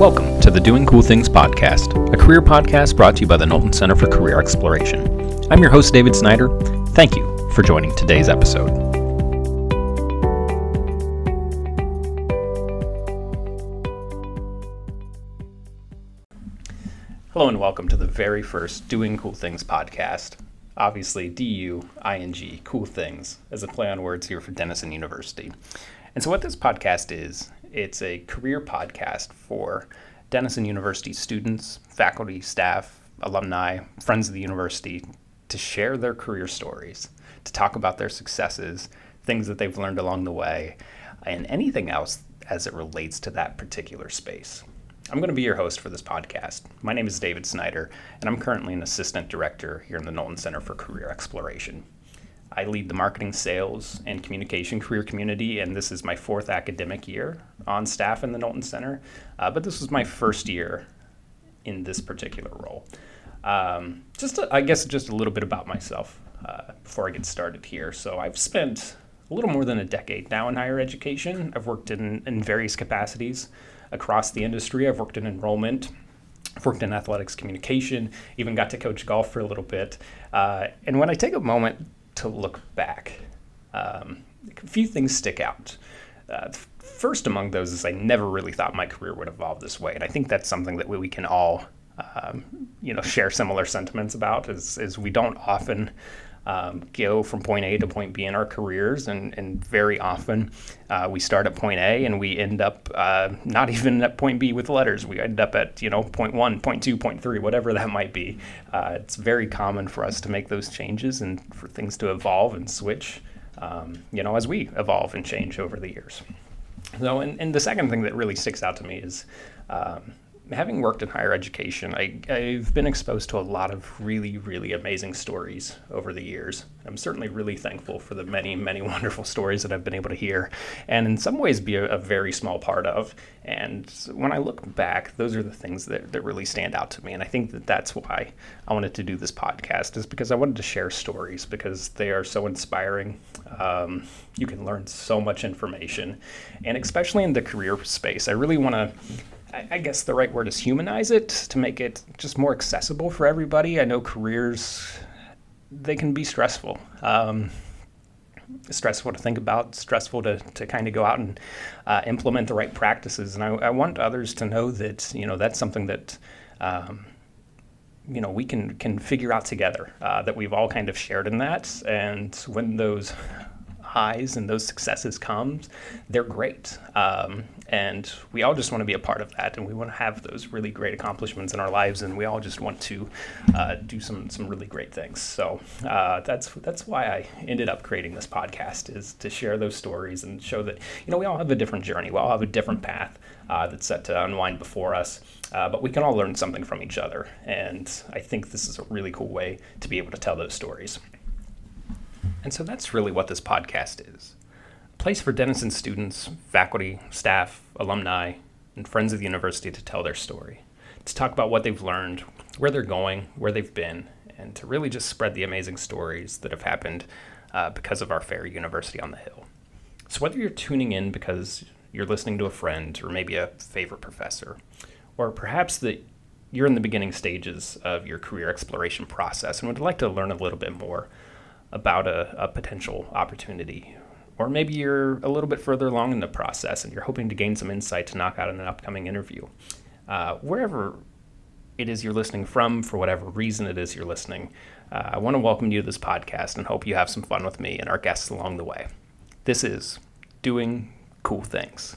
Welcome to the Doing Cool Things podcast, a career podcast brought to you by the Knowlton Center for Career Exploration. I'm your host, David Snyder. Thank you for joining today's episode. Hello, and welcome to the very first Doing Cool Things podcast. Obviously, D U I N G, cool things, as a play on words here for Denison University. And so, what this podcast is, it's a career podcast for Denison University students, faculty, staff, alumni, friends of the university to share their career stories, to talk about their successes, things that they've learned along the way, and anything else as it relates to that particular space. I'm going to be your host for this podcast. My name is David Snyder, and I'm currently an assistant director here in the Knowlton Center for Career Exploration. I lead the marketing, sales, and communication career community, and this is my fourth academic year on staff in the Knowlton Center. Uh, but this was my first year in this particular role. Um, just, a, I guess, just a little bit about myself uh, before I get started here. So, I've spent a little more than a decade now in higher education. I've worked in, in various capacities across the industry. I've worked in enrollment, I've worked in athletics communication, even got to coach golf for a little bit. Uh, and when I take a moment to look back, um, a few things stick out. Uh, first among those is I never really thought my career would evolve this way, and I think that's something that we, we can all, um, you know, share similar sentiments about. Is is we don't often um, go from point A to point B in our careers, and, and very often uh, we start at point A and we end up uh, not even at point B with letters. We end up at you know point one, point two, point three, whatever that might be. Uh, it's very common for us to make those changes and for things to evolve and switch. Um, you know, as we evolve and change over the years. So, and, and the second thing that really sticks out to me is um, having worked in higher education, I, have been exposed to a lot of really, really amazing stories over the years. I'm certainly really thankful for the many, many wonderful stories that I've been able to hear, and in some ways be a, a very small part of. And when I look back, those are the things that, that really stand out to me. And I think that that's why I wanted to do this podcast, is because I wanted to share stories because they are so inspiring. Um, you can learn so much information, and especially in the career space, I really want to I guess the right word is humanize it to make it just more accessible for everybody. I know careers, they can be stressful. Um, stressful to think about, stressful to, to kind of go out and uh, implement the right practices. And I, I, want others to know that, you know, that's something that, um, you know, we can, can figure out together, uh, that we've all kind of shared in that. And when those highs and those successes comes, they're great. Um, and we all just want to be a part of that, and we want to have those really great accomplishments in our lives, and we all just want to uh, do some some really great things. So uh, that's that's why I ended up creating this podcast is to share those stories and show that you know we all have a different journey, we all have a different path uh, that's set to unwind before us, uh, but we can all learn something from each other, and I think this is a really cool way to be able to tell those stories. And so that's really what this podcast is a place for Denison students, faculty, staff, alumni, and friends of the university to tell their story, to talk about what they've learned, where they're going, where they've been, and to really just spread the amazing stories that have happened uh, because of our fair university on the hill. So, whether you're tuning in because you're listening to a friend or maybe a favorite professor, or perhaps that you're in the beginning stages of your career exploration process and would like to learn a little bit more about a, a potential opportunity. Or maybe you're a little bit further along in the process and you're hoping to gain some insight to knock out in an upcoming interview. Uh, wherever it is you're listening from, for whatever reason it is you're listening, uh, I want to welcome you to this podcast and hope you have some fun with me and our guests along the way. This is Doing Cool Things.